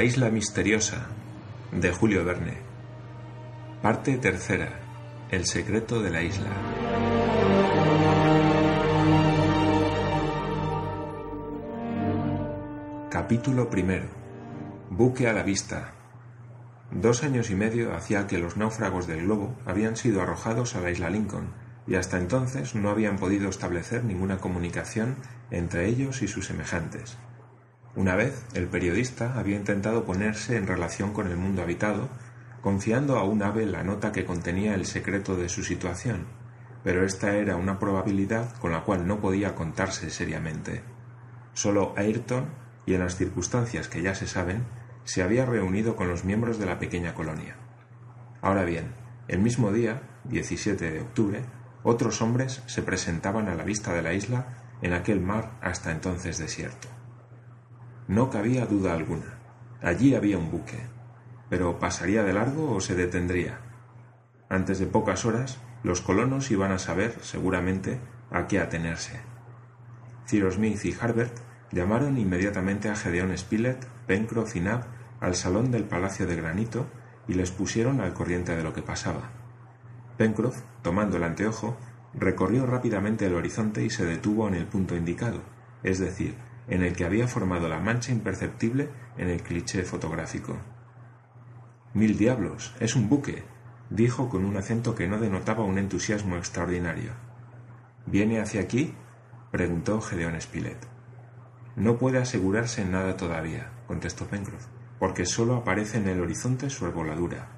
La isla misteriosa de Julio Verne. Parte tercera. El secreto de la isla. Capítulo primero. Buque a la vista. Dos años y medio hacía que los náufragos del globo habían sido arrojados a la isla Lincoln y hasta entonces no habían podido establecer ninguna comunicación entre ellos y sus semejantes. Una vez el periodista había intentado ponerse en relación con el mundo habitado, confiando a un ave la nota que contenía el secreto de su situación, pero esta era una probabilidad con la cual no podía contarse seriamente. Solo Ayrton, y en las circunstancias que ya se saben, se había reunido con los miembros de la pequeña colonia. Ahora bien, el mismo día, 17 de octubre, otros hombres se presentaban a la vista de la isla en aquel mar hasta entonces desierto. No cabía duda alguna. Allí había un buque. Pero ¿pasaría de largo o se detendría? Antes de pocas horas, los colonos iban a saber, seguramente, a qué atenerse. Cyrus Smith y Harbert llamaron inmediatamente a Gedeón Spilett, Pencroff y Nab al salón del Palacio de Granito y les pusieron al corriente de lo que pasaba. Pencroff, tomando el anteojo, recorrió rápidamente el horizonte y se detuvo en el punto indicado, es decir, en el que había formado la mancha imperceptible en el cliché fotográfico. Mil diablos, es un buque, dijo con un acento que no denotaba un entusiasmo extraordinario. ¿Viene hacia aquí? preguntó Gedeón Spilett. No puede asegurarse nada todavía, contestó Pencroff, porque solo aparece en el horizonte su arboladura,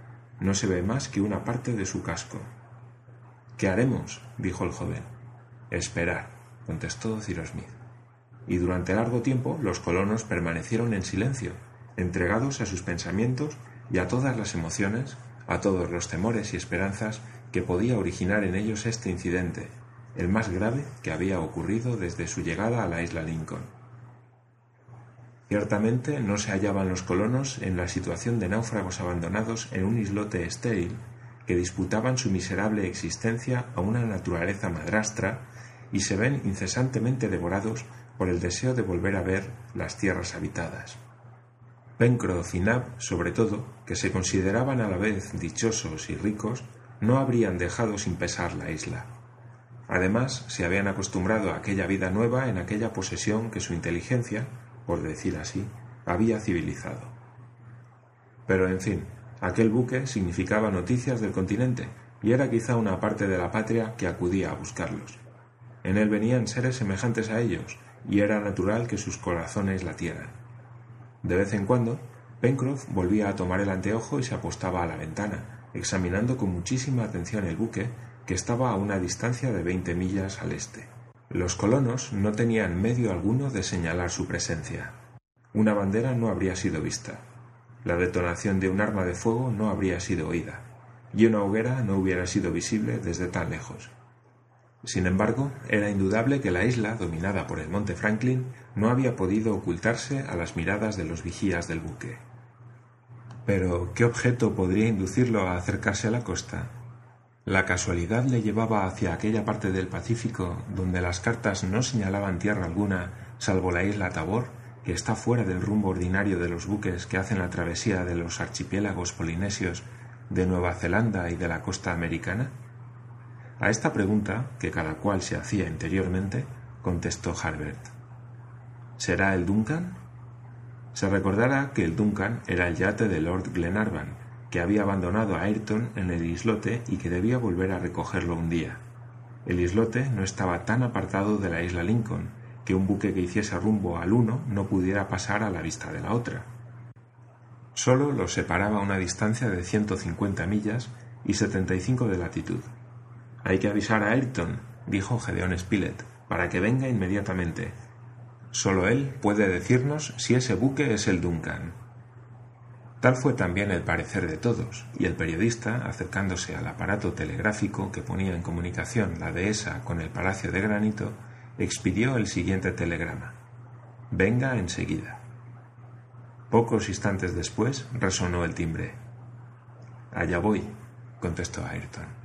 no se ve más que una parte de su casco. ¿Qué haremos? dijo el joven. Esperar, contestó Cyrus Smith. Y durante largo tiempo los colonos permanecieron en silencio, entregados a sus pensamientos y a todas las emociones, a todos los temores y esperanzas que podía originar en ellos este incidente, el más grave que había ocurrido desde su llegada a la isla Lincoln. Ciertamente no se hallaban los colonos en la situación de náufragos abandonados en un islote estéril que disputaban su miserable existencia a una naturaleza madrastra y se ven incesantemente devorados por el deseo de volver a ver las tierras habitadas. Pencroff y Nab, sobre todo, que se consideraban a la vez dichosos y ricos, no habrían dejado sin pesar la isla. Además, se habían acostumbrado a aquella vida nueva en aquella posesión que su inteligencia, por decir así, había civilizado. Pero, en fin, aquel buque significaba noticias del continente y era quizá una parte de la patria que acudía a buscarlos. En él venían seres semejantes a ellos, y era natural que sus corazones latieran. De vez en cuando, Pencroff volvía a tomar el anteojo y se apostaba a la ventana, examinando con muchísima atención el buque, que estaba a una distancia de veinte millas al este. Los colonos no tenían medio alguno de señalar su presencia. Una bandera no habría sido vista. La detonación de un arma de fuego no habría sido oída, y una hoguera no hubiera sido visible desde tan lejos. Sin embargo, era indudable que la isla, dominada por el monte Franklin, no había podido ocultarse a las miradas de los vigías del buque. Pero, ¿qué objeto podría inducirlo a acercarse a la costa? La casualidad le llevaba hacia aquella parte del Pacífico donde las cartas no señalaban tierra alguna salvo la isla Tabor, que está fuera del rumbo ordinario de los buques que hacen la travesía de los archipiélagos polinesios de Nueva Zelanda y de la costa americana? A esta pregunta, que cada cual se hacía interiormente, contestó Harbert. ¿Será el Duncan? Se recordará que el Duncan era el yate de Lord Glenarvan, que había abandonado a Ayrton en el islote y que debía volver a recogerlo un día. El islote no estaba tan apartado de la isla Lincoln que un buque que hiciese rumbo al uno no pudiera pasar a la vista de la otra. Solo los separaba una distancia de 150 millas y 75 de latitud. Hay que avisar a Ayrton, dijo Gedeón Spilett, para que venga inmediatamente. Solo él puede decirnos si ese buque es el Duncan. Tal fue también el parecer de todos, y el periodista, acercándose al aparato telegráfico que ponía en comunicación la dehesa con el Palacio de Granito, expidió el siguiente telegrama. Venga enseguida. Pocos instantes después resonó el timbre. Allá voy, contestó Ayrton.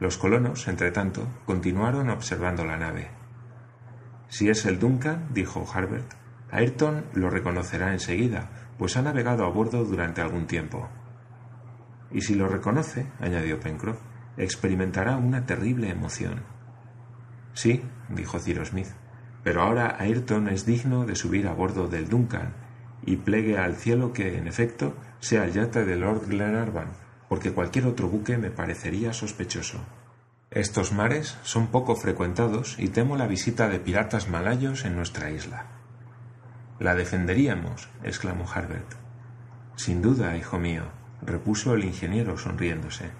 Los colonos, entre tanto, continuaron observando la nave. Si es el Duncan, dijo Harbert, Ayrton lo reconocerá enseguida, pues ha navegado a bordo durante algún tiempo. Y si lo reconoce, añadió Pencroff, experimentará una terrible emoción. Sí, dijo Cyrus Smith, pero ahora Ayrton es digno de subir a bordo del Duncan y plegue al cielo que, en efecto, sea el yate de Lord Glenarvan, porque cualquier otro buque me parecería sospechoso. Estos mares son poco frecuentados y temo la visita de piratas malayos en nuestra isla. La defenderíamos, exclamó Harbert. Sin duda, hijo mío, repuso el ingeniero sonriéndose,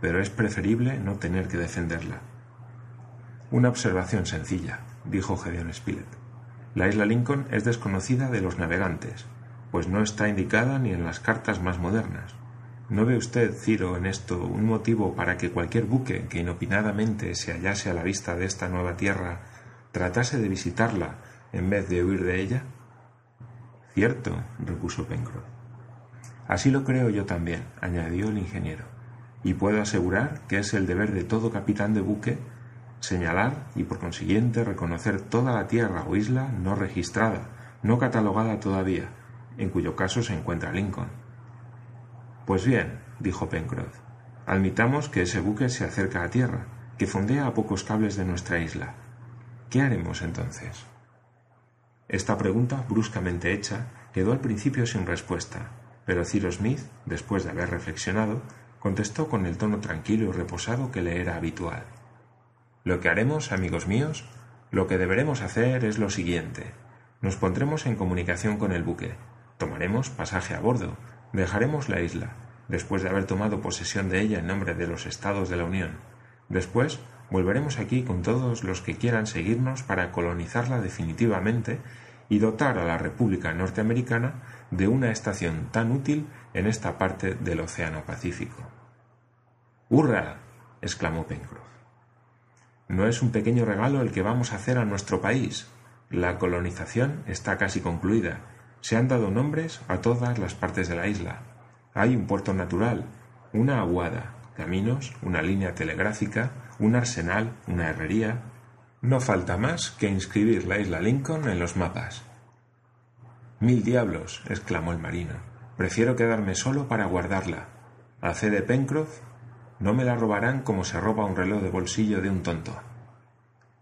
pero es preferible no tener que defenderla. Una observación sencilla, dijo Gedeon Spilett. La isla Lincoln es desconocida de los navegantes, pues no está indicada ni en las cartas más modernas. ¿No ve usted, Ciro, en esto un motivo para que cualquier buque que inopinadamente se hallase a la vista de esta nueva tierra tratase de visitarla en vez de huir de ella? Cierto, repuso Pencroff. Así lo creo yo también, añadió el ingeniero, y puedo asegurar que es el deber de todo capitán de buque señalar y por consiguiente reconocer toda la tierra o isla no registrada, no catalogada todavía, en cuyo caso se encuentra Lincoln. Pues bien, dijo Pencroff, admitamos que ese buque se acerca a tierra, que fondea a pocos cables de nuestra isla. ¿Qué haremos entonces? Esta pregunta, bruscamente hecha, quedó al principio sin respuesta, pero Cyrus Smith, después de haber reflexionado, contestó con el tono tranquilo y reposado que le era habitual. Lo que haremos, amigos míos, lo que deberemos hacer es lo siguiente. Nos pondremos en comunicación con el buque, tomaremos pasaje a bordo, dejaremos la isla, después de haber tomado posesión de ella en nombre de los Estados de la Unión. Después volveremos aquí con todos los que quieran seguirnos para colonizarla definitivamente y dotar a la República Norteamericana de una estación tan útil en esta parte del Océano Pacífico. ¡Hurra! exclamó Pencroff. No es un pequeño regalo el que vamos a hacer a nuestro país. La colonización está casi concluida. Se han dado nombres a todas las partes de la isla. Hay un puerto natural, una aguada, caminos, una línea telegráfica, un arsenal, una herrería. No falta más que inscribir la isla Lincoln en los mapas. Mil diablos, exclamó el marino. Prefiero quedarme solo para guardarla. A de Pencroff, no me la robarán como se roba un reloj de bolsillo de un tonto.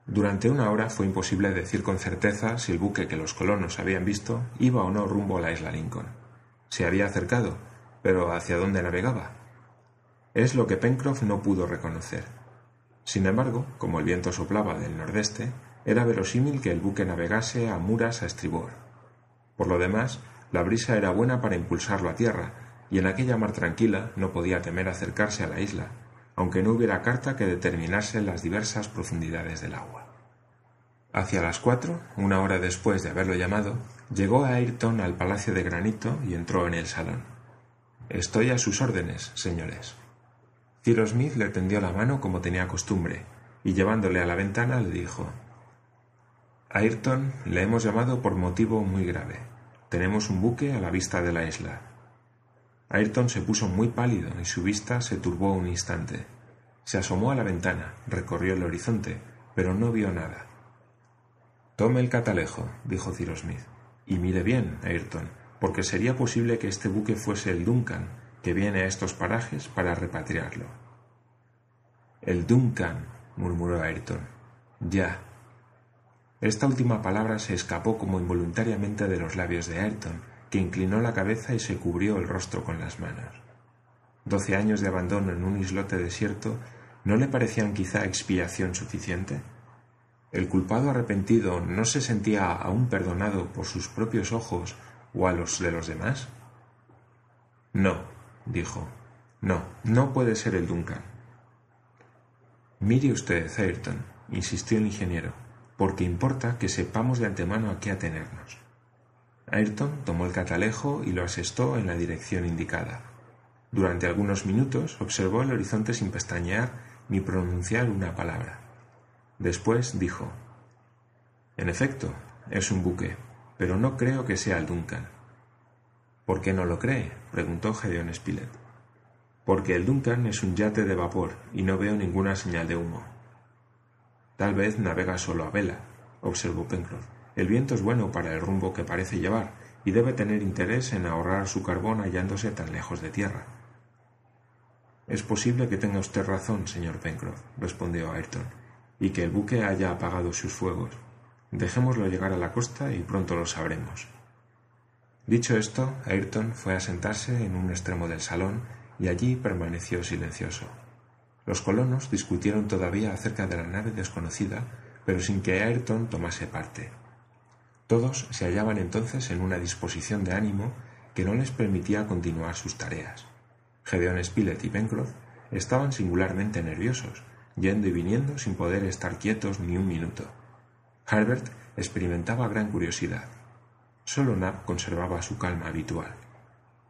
Durante una hora fue imposible decir con certeza si el buque que los colonos habían visto iba o no rumbo a la isla Lincoln. Se había acercado, pero ¿hacia dónde navegaba? Es lo que Pencroff no pudo reconocer. Sin embargo, como el viento soplaba del nordeste, era verosímil que el buque navegase a muras a estribor. Por lo demás, la brisa era buena para impulsarlo a tierra, y en aquella mar tranquila no podía temer acercarse a la isla, aunque no hubiera carta que determinase las diversas profundidades del agua. Hacia las cuatro, una hora después de haberlo llamado, llegó Ayrton al Palacio de Granito y entró en el salón. Estoy a sus órdenes, señores. Cyrus Smith le tendió la mano como tenía costumbre, y llevándole a la ventana le dijo Ayrton, le hemos llamado por motivo muy grave. Tenemos un buque a la vista de la isla. Ayrton se puso muy pálido y su vista se turbó un instante. Se asomó a la ventana, recorrió el horizonte, pero no vio nada. Tome el catalejo, dijo Cyrus Smith, y mire bien, Ayrton, porque sería posible que este buque fuese el Duncan, que viene a estos parajes para repatriarlo. El Duncan, murmuró Ayrton. Ya. Esta última palabra se escapó como involuntariamente de los labios de Ayrton, que inclinó la cabeza y se cubrió el rostro con las manos. Doce años de abandono en un islote desierto ¿no le parecían quizá expiación suficiente? ¿El culpado arrepentido no se sentía aún perdonado por sus propios ojos o a los de los demás? No, dijo. No, no puede ser el Duncan. Mire usted, Ayrton, insistió el ingeniero, porque importa que sepamos de antemano a qué atenernos. Ayrton tomó el catalejo y lo asestó en la dirección indicada. Durante algunos minutos observó el horizonte sin pestañear ni pronunciar una palabra. Después dijo En efecto, es un buque, pero no creo que sea el Duncan. ¿Por qué no lo cree? preguntó Gedeon Spilett. Porque el Duncan es un yate de vapor y no veo ninguna señal de humo. Tal vez navega solo a vela, observó Pencroff El viento es bueno para el rumbo que parece llevar y debe tener interés en ahorrar su carbón hallándose tan lejos de tierra. Es posible que tenga usted razón, señor Pencroff, respondió Ayrton, y que el buque haya apagado sus fuegos. Dejémoslo llegar a la costa y pronto lo sabremos. Dicho esto, Ayrton fue a sentarse en un extremo del salón y allí permaneció silencioso. Los colonos discutieron todavía acerca de la nave desconocida, pero sin que Ayrton tomase parte. Todos se hallaban entonces en una disposición de ánimo que no les permitía continuar sus tareas. Gedeón Spilett y Pencroff estaban singularmente nerviosos, yendo y viniendo sin poder estar quietos ni un minuto. Herbert experimentaba gran curiosidad. Solo Nab conservaba su calma habitual.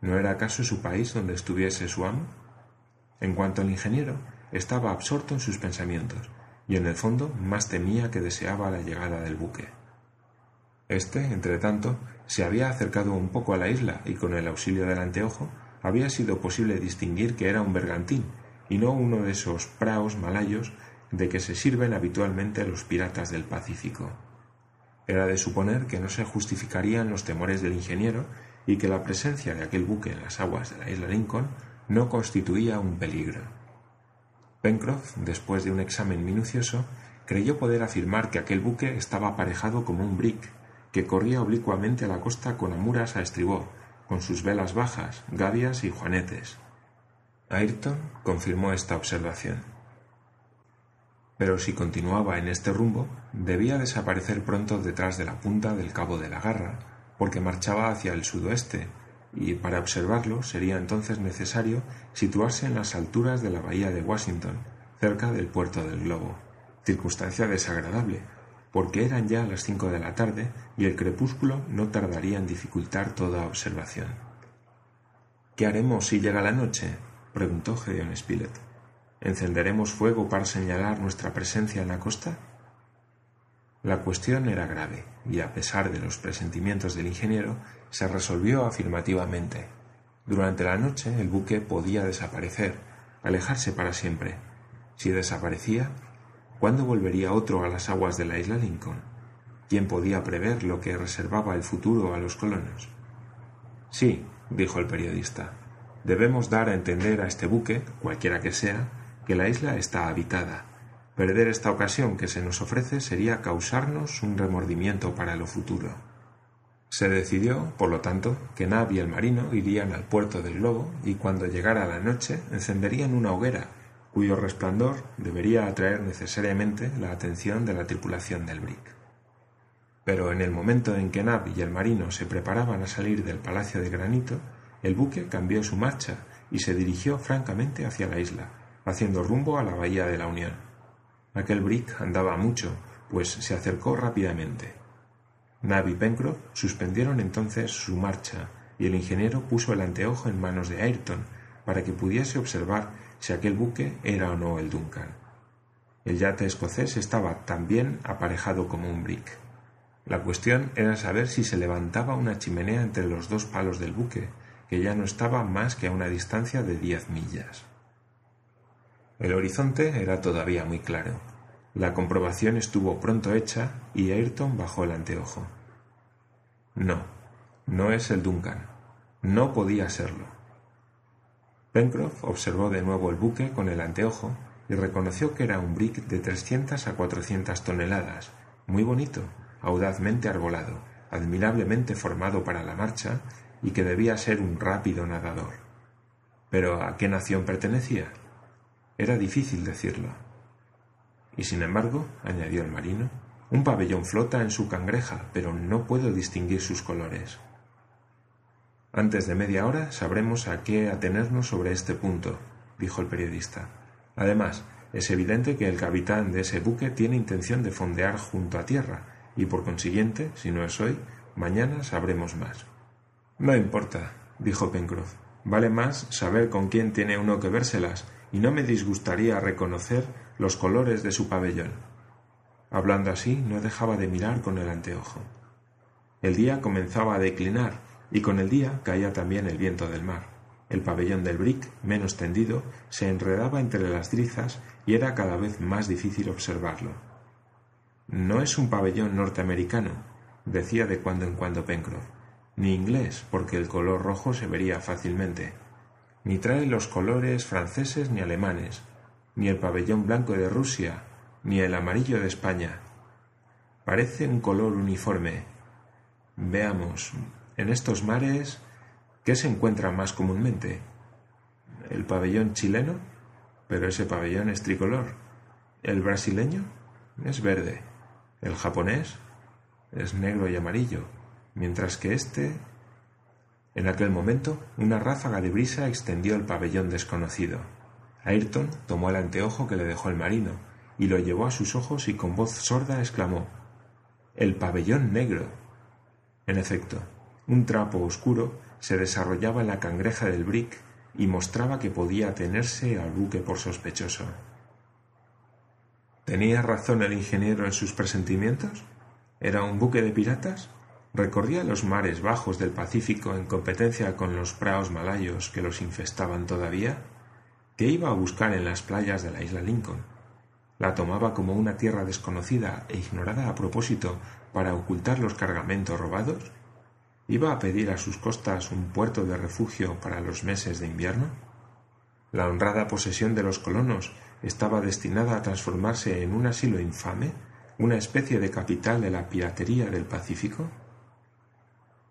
¿No era acaso su país donde estuviese su amo? En cuanto al ingeniero, estaba absorto en sus pensamientos, y en el fondo más temía que deseaba la llegada del buque. Este, entre tanto, se había acercado un poco a la isla y con el auxilio del anteojo había sido posible distinguir que era un bergantín y no uno de esos praos malayos de que se sirven habitualmente los piratas del Pacífico. Era de suponer que no se justificarían los temores del ingeniero y que la presencia de aquel buque en las aguas de la isla Lincoln no constituía un peligro. Pencroff, después de un examen minucioso, creyó poder afirmar que aquel buque estaba aparejado como un brick, que corría oblicuamente a la costa con amuras a estribor, con sus velas bajas, gavias y juanetes. Ayrton confirmó esta observación. Pero si continuaba en este rumbo, debía desaparecer pronto detrás de la punta del cabo de la Garra, porque marchaba hacia el sudoeste, y para observarlo sería entonces necesario situarse en las alturas de la bahía de Washington, cerca del puerto del globo, circunstancia desagradable, porque eran ya las cinco de la tarde y el crepúsculo no tardaría en dificultar toda observación. ¿Qué haremos si llega la noche? preguntó Gedeón Spilett. ¿Encenderemos fuego para señalar nuestra presencia en la costa? La cuestión era grave, y a pesar de los presentimientos del ingeniero, se resolvió afirmativamente. Durante la noche el buque podía desaparecer, alejarse para siempre. Si desaparecía, ¿cuándo volvería otro a las aguas de la isla Lincoln? ¿Quién podía prever lo que reservaba el futuro a los colonos? Sí, dijo el periodista, debemos dar a entender a este buque, cualquiera que sea, que la isla está habitada Perder esta ocasión que se nos ofrece sería causarnos un remordimiento para lo futuro. Se decidió, por lo tanto, que Nab y el marino irían al puerto del globo y cuando llegara la noche encenderían una hoguera cuyo resplandor debería atraer necesariamente la atención de la tripulación del brick. Pero en el momento en que Nab y el marino se preparaban a salir del palacio de granito, el buque cambió su marcha y se dirigió francamente hacia la isla, haciendo rumbo a la bahía de la Unión. Aquel brick andaba mucho, pues se acercó rápidamente. Nab y Pencroff suspendieron entonces su marcha y el ingeniero puso el anteojo en manos de Ayrton para que pudiese observar si aquel buque era o no el Duncan. El yate escocés estaba también aparejado como un brick. La cuestión era saber si se levantaba una chimenea entre los dos palos del buque, que ya no estaba más que a una distancia de diez millas. El horizonte era todavía muy claro. La comprobación estuvo pronto hecha y Ayrton bajó el anteojo. No, no es el Duncan. No podía serlo. Pencroff observó de nuevo el buque con el anteojo y reconoció que era un brick de trescientas a cuatrocientas toneladas, muy bonito, audazmente arbolado, admirablemente formado para la marcha y que debía ser un rápido nadador. Pero ¿a qué nación pertenecía? Era difícil decirlo. Y sin embargo, añadió el marino, un pabellón flota en su cangreja, pero no puedo distinguir sus colores. Antes de media hora sabremos a qué atenernos sobre este punto, dijo el periodista. Además, es evidente que el capitán de ese buque tiene intención de fondear junto a tierra, y por consiguiente, si no es hoy, mañana sabremos más. No importa, dijo Pencroff. Vale más saber con quién tiene uno que vérselas y no me disgustaría reconocer los colores de su pabellón. Hablando así, no dejaba de mirar con el anteojo. El día comenzaba a declinar, y con el día caía también el viento del mar. El pabellón del brick, menos tendido, se enredaba entre las drizas y era cada vez más difícil observarlo. No es un pabellón norteamericano, decía de cuando en cuando Pencroff, ni inglés, porque el color rojo se vería fácilmente, ni trae los colores franceses ni alemanes, ni el pabellón blanco de Rusia, ni el amarillo de España. Parece un color uniforme. Veamos, en estos mares, ¿qué se encuentra más comúnmente? ¿El pabellón chileno? Pero ese pabellón es tricolor. ¿El brasileño? Es verde. ¿El japonés? Es negro y amarillo. Mientras que este... En aquel momento, una ráfaga de brisa extendió el pabellón desconocido. Ayrton tomó el anteojo que le dejó el marino y lo llevó a sus ojos y con voz sorda exclamó El pabellón negro. En efecto, un trapo oscuro se desarrollaba en la cangreja del brick y mostraba que podía tenerse al buque por sospechoso. ¿Tenía razón el ingeniero en sus presentimientos? ¿Era un buque de piratas? ¿Recorría los mares bajos del Pacífico en competencia con los praos malayos que los infestaban todavía? ¿Qué iba a buscar en las playas de la isla Lincoln? ¿La tomaba como una tierra desconocida e ignorada a propósito para ocultar los cargamentos robados? ¿Iba a pedir a sus costas un puerto de refugio para los meses de invierno? ¿La honrada posesión de los colonos estaba destinada a transformarse en un asilo infame, una especie de capital de la piratería del Pacífico?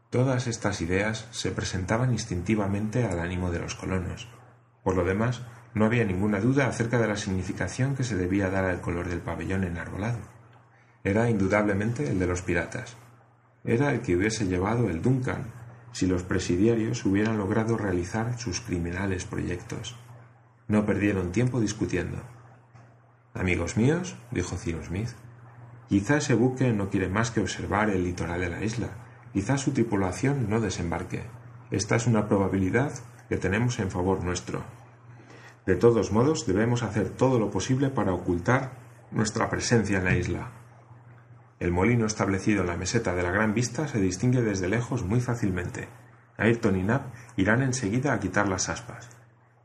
Todas estas ideas se presentaban instintivamente al ánimo de los colonos. Por lo demás, no había ninguna duda acerca de la significación que se debía dar al color del pabellón enarbolado. Era indudablemente el de los piratas era el que hubiese llevado el Duncan si los presidiarios hubieran logrado realizar sus criminales proyectos. No perdieron tiempo discutiendo. Amigos míos, dijo Cyrus Smith, quizá ese buque no quiere más que observar el litoral de la isla. Quizá su tripulación no desembarque. Esta es una probabilidad que tenemos en favor nuestro. De todos modos, debemos hacer todo lo posible para ocultar nuestra presencia en la isla. El molino establecido en la meseta de la Gran Vista se distingue desde lejos muy fácilmente. Ayrton y Nab irán enseguida a quitar las aspas.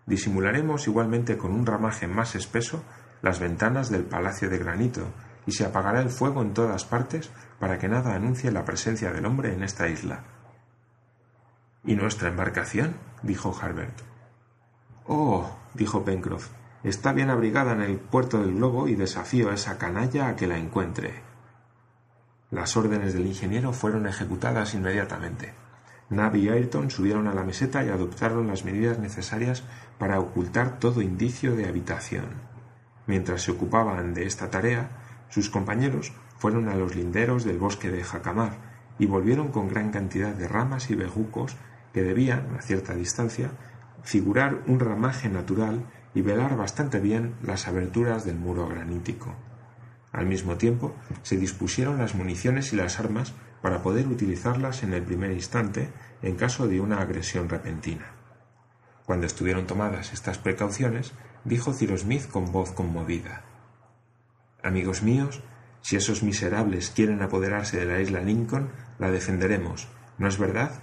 Disimularemos igualmente con un ramaje más espeso las ventanas del palacio de granito y se apagará el fuego en todas partes para que nada anuncie la presencia del hombre en esta isla. ¿Y nuestra embarcación? dijo Harbert. Oh, dijo Pencroff, está bien abrigada en el puerto del globo y desafío a esa canalla a que la encuentre. Las órdenes del ingeniero fueron ejecutadas inmediatamente. Nab y Ayrton subieron a la meseta y adoptaron las medidas necesarias para ocultar todo indicio de habitación. Mientras se ocupaban de esta tarea, sus compañeros fueron a los linderos del bosque de Jacamar y volvieron con gran cantidad de ramas y bejucos que debían, a cierta distancia, figurar un ramaje natural y velar bastante bien las aberturas del muro granítico. Al mismo tiempo, se dispusieron las municiones y las armas para poder utilizarlas en el primer instante en caso de una agresión repentina. Cuando estuvieron tomadas estas precauciones, dijo Cyrus Smith con voz conmovida Amigos míos, si esos miserables quieren apoderarse de la isla Lincoln, la defenderemos, ¿no es verdad?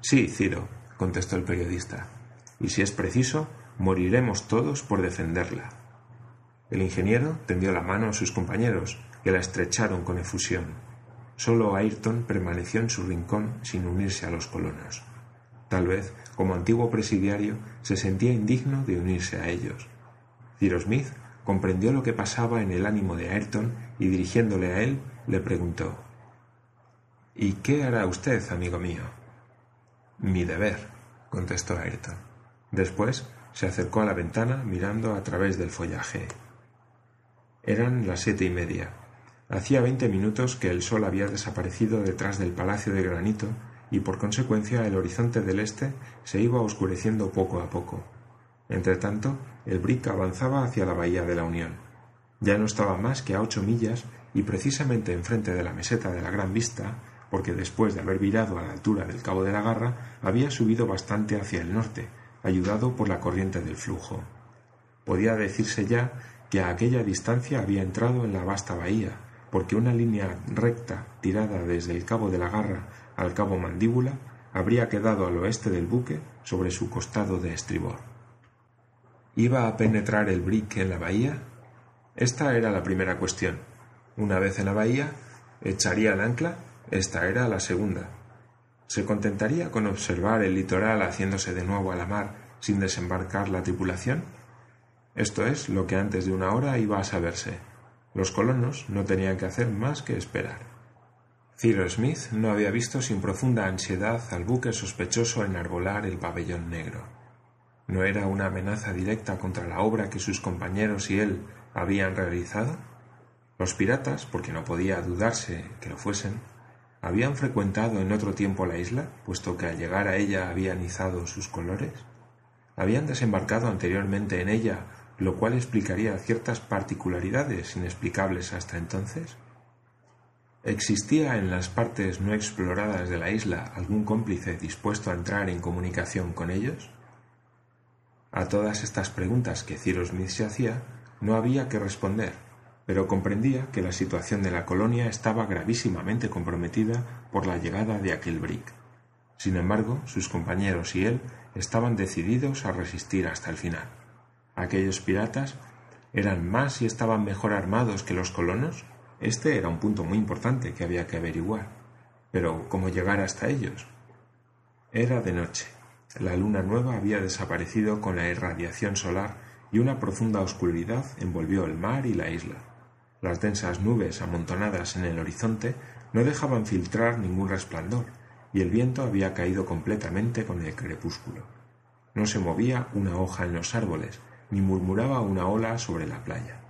Sí, Ciro, contestó el periodista, y si es preciso, moriremos todos por defenderla. El ingeniero tendió la mano a sus compañeros, que la estrecharon con efusión. Solo Ayrton permaneció en su rincón sin unirse a los colonos. Tal vez, como antiguo presidiario, se sentía indigno de unirse a ellos. Cyrus Smith comprendió lo que pasaba en el ánimo de Ayrton y dirigiéndole a él, le preguntó ¿Y qué hará usted, amigo mío? Mi deber, contestó Ayrton. Después se acercó a la ventana mirando a través del follaje. Eran las siete y media. Hacía veinte minutos que el sol había desaparecido detrás del palacio de granito y por consecuencia el horizonte del este se iba oscureciendo poco a poco. Entretanto, el brick avanzaba hacia la bahía de la Unión. Ya no estaba más que a ocho millas y precisamente enfrente de la meseta de la Gran Vista, porque después de haber virado a la altura del Cabo de la Garra, había subido bastante hacia el norte, ayudado por la corriente del flujo. Podía decirse ya que a aquella distancia había entrado en la vasta bahía, porque una línea recta tirada desde el cabo de la garra al cabo mandíbula habría quedado al oeste del buque sobre su costado de estribor. ¿Iba a penetrar el brick en la bahía? Esta era la primera cuestión. Una vez en la bahía, ¿Echaría el ancla? Esta era la segunda. ¿Se contentaría con observar el litoral haciéndose de nuevo a la mar sin desembarcar la tripulación? Esto es lo que antes de una hora iba a saberse. Los colonos no tenían que hacer más que esperar. Cyrus Smith no había visto sin profunda ansiedad al buque sospechoso enarbolar el pabellón negro. ¿No era una amenaza directa contra la obra que sus compañeros y él habían realizado? Los piratas, porque no podía dudarse que lo fuesen, habían frecuentado en otro tiempo la isla, puesto que al llegar a ella habían izado sus colores. Habían desembarcado anteriormente en ella, lo cual explicaría ciertas particularidades inexplicables hasta entonces. ¿Existía en las partes no exploradas de la isla algún cómplice dispuesto a entrar en comunicación con ellos? A todas estas preguntas que Cyrus Smith se hacía, no había que responder, pero comprendía que la situación de la colonia estaba gravísimamente comprometida por la llegada de aquel brick. Sin embargo, sus compañeros y él estaban decididos a resistir hasta el final. Aquellos piratas eran más y estaban mejor armados que los colonos. Este era un punto muy importante que había que averiguar. Pero ¿cómo llegar hasta ellos? Era de noche. La luna nueva había desaparecido con la irradiación solar y una profunda oscuridad envolvió el mar y la isla. Las densas nubes amontonadas en el horizonte no dejaban filtrar ningún resplandor, y el viento había caído completamente con el crepúsculo. No se movía una hoja en los árboles, ni murmuraba una ola sobre la playa.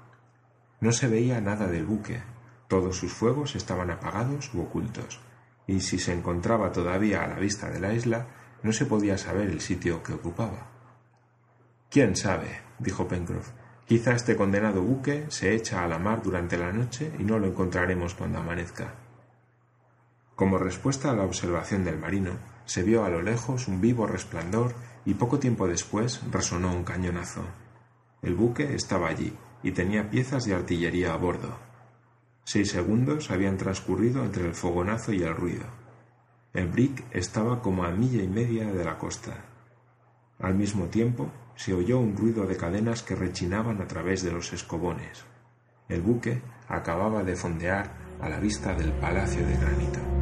No se veía nada del buque, todos sus fuegos estaban apagados u ocultos, y si se encontraba todavía a la vista de la isla, no se podía saber el sitio que ocupaba. ¿Quién sabe? dijo Pencroff. Quizá este condenado buque se echa a la mar durante la noche y no lo encontraremos cuando amanezca. Como respuesta a la observación del marino, se vio a lo lejos un vivo resplandor y poco tiempo después resonó un cañonazo. El buque estaba allí y tenía piezas de artillería a bordo. Seis segundos habían transcurrido entre el fogonazo y el ruido. El brick estaba como a milla y media de la costa. Al mismo tiempo, se oyó un ruido de cadenas que rechinaban a través de los escobones. El buque acababa de fondear a la vista del palacio de granito.